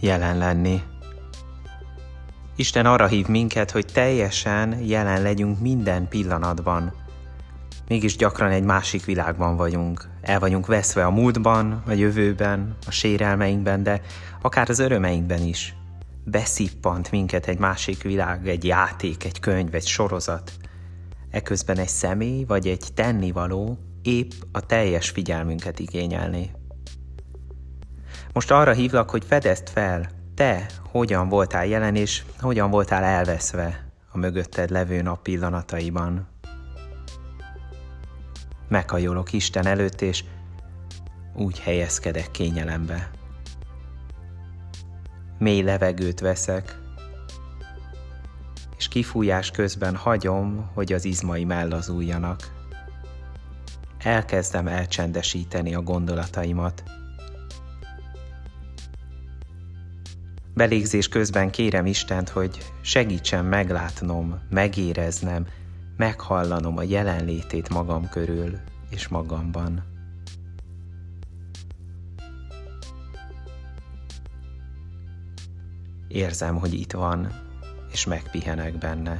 jelen lenni. Isten arra hív minket, hogy teljesen jelen legyünk minden pillanatban. Mégis gyakran egy másik világban vagyunk. El vagyunk veszve a múltban, a jövőben, a sérelmeinkben, de akár az örömeinkben is. Beszippant minket egy másik világ, egy játék, egy könyv, egy sorozat. Eközben egy személy vagy egy tennivaló épp a teljes figyelmünket igényelni. Most arra hívlak, hogy fedezd fel, te hogyan voltál jelen, és hogyan voltál elveszve a mögötted levő nap pillanataiban. Meghajolok Isten előtt, és úgy helyezkedek kényelembe. Mély levegőt veszek, és kifújás közben hagyom, hogy az izmaim ellazuljanak. Elkezdem elcsendesíteni a gondolataimat, Belégzés közben kérem Istent, hogy segítsen meglátnom, megéreznem, meghallanom a jelenlétét magam körül és magamban. Érzem, hogy itt van, és megpihenek benne.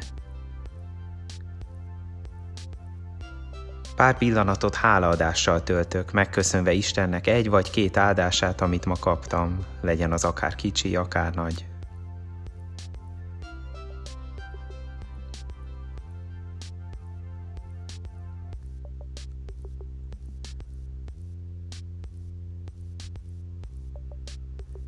Pár pillanatot hálaadással töltök, megköszönve Istennek egy vagy két áldását, amit ma kaptam, legyen az akár kicsi, akár nagy.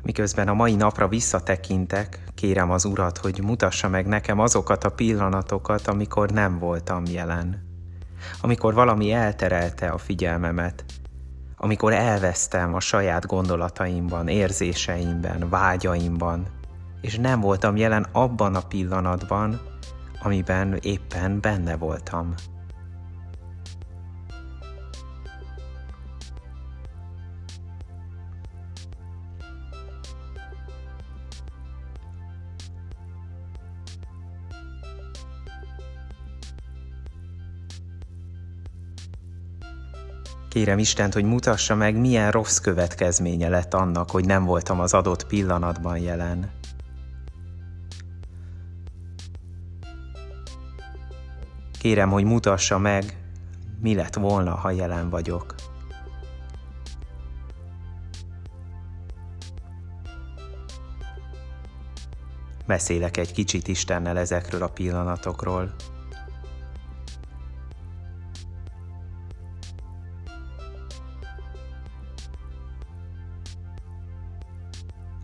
Miközben a mai napra visszatekintek, kérem az Urat, hogy mutassa meg nekem azokat a pillanatokat, amikor nem voltam jelen amikor valami elterelte a figyelmemet, amikor elvesztem a saját gondolataimban, érzéseimben, vágyaimban, és nem voltam jelen abban a pillanatban, amiben éppen benne voltam. Kérem Istent, hogy mutassa meg, milyen rossz következménye lett annak, hogy nem voltam az adott pillanatban jelen. Kérem, hogy mutassa meg, mi lett volna, ha jelen vagyok. Beszélek egy kicsit Istennel ezekről a pillanatokról.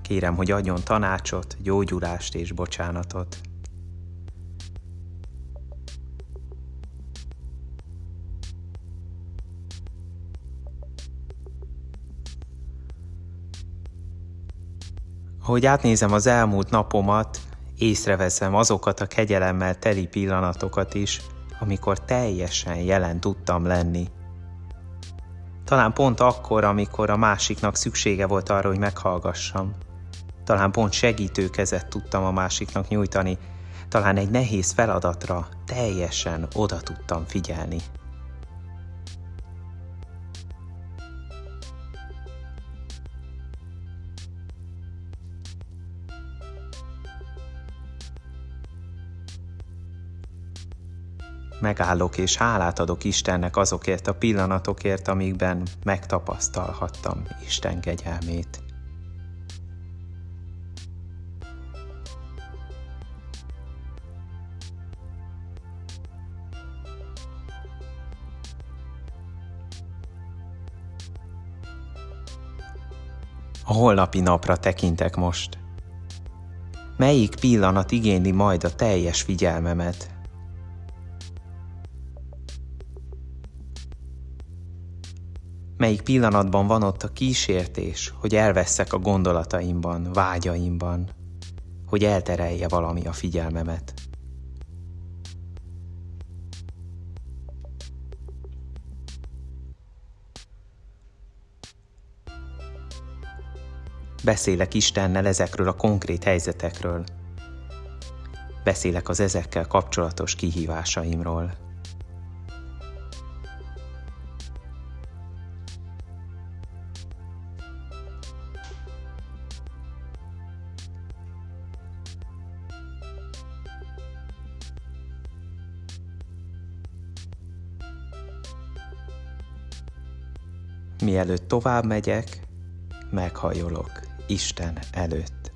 Kérem, hogy adjon tanácsot, gyógyulást és bocsánatot. Ahogy átnézem az elmúlt napomat, észreveszem azokat a kegyelemmel teli pillanatokat is, amikor teljesen jelen tudtam lenni. Talán pont akkor, amikor a másiknak szüksége volt arra, hogy meghallgassam talán pont segítő kezet tudtam a másiknak nyújtani, talán egy nehéz feladatra teljesen oda tudtam figyelni. Megállok és hálát adok Istennek azokért a pillanatokért, amikben megtapasztalhattam Isten kegyelmét. A holnapi napra tekintek most. Melyik pillanat igényli majd a teljes figyelmemet? Melyik pillanatban van ott a kísértés, hogy elveszek a gondolataimban, vágyaimban, hogy elterelje valami a figyelmemet? Beszélek Istennel ezekről a konkrét helyzetekről. Beszélek az ezekkel kapcsolatos kihívásaimról. Mielőtt tovább megyek, meghajolok Isten előtt.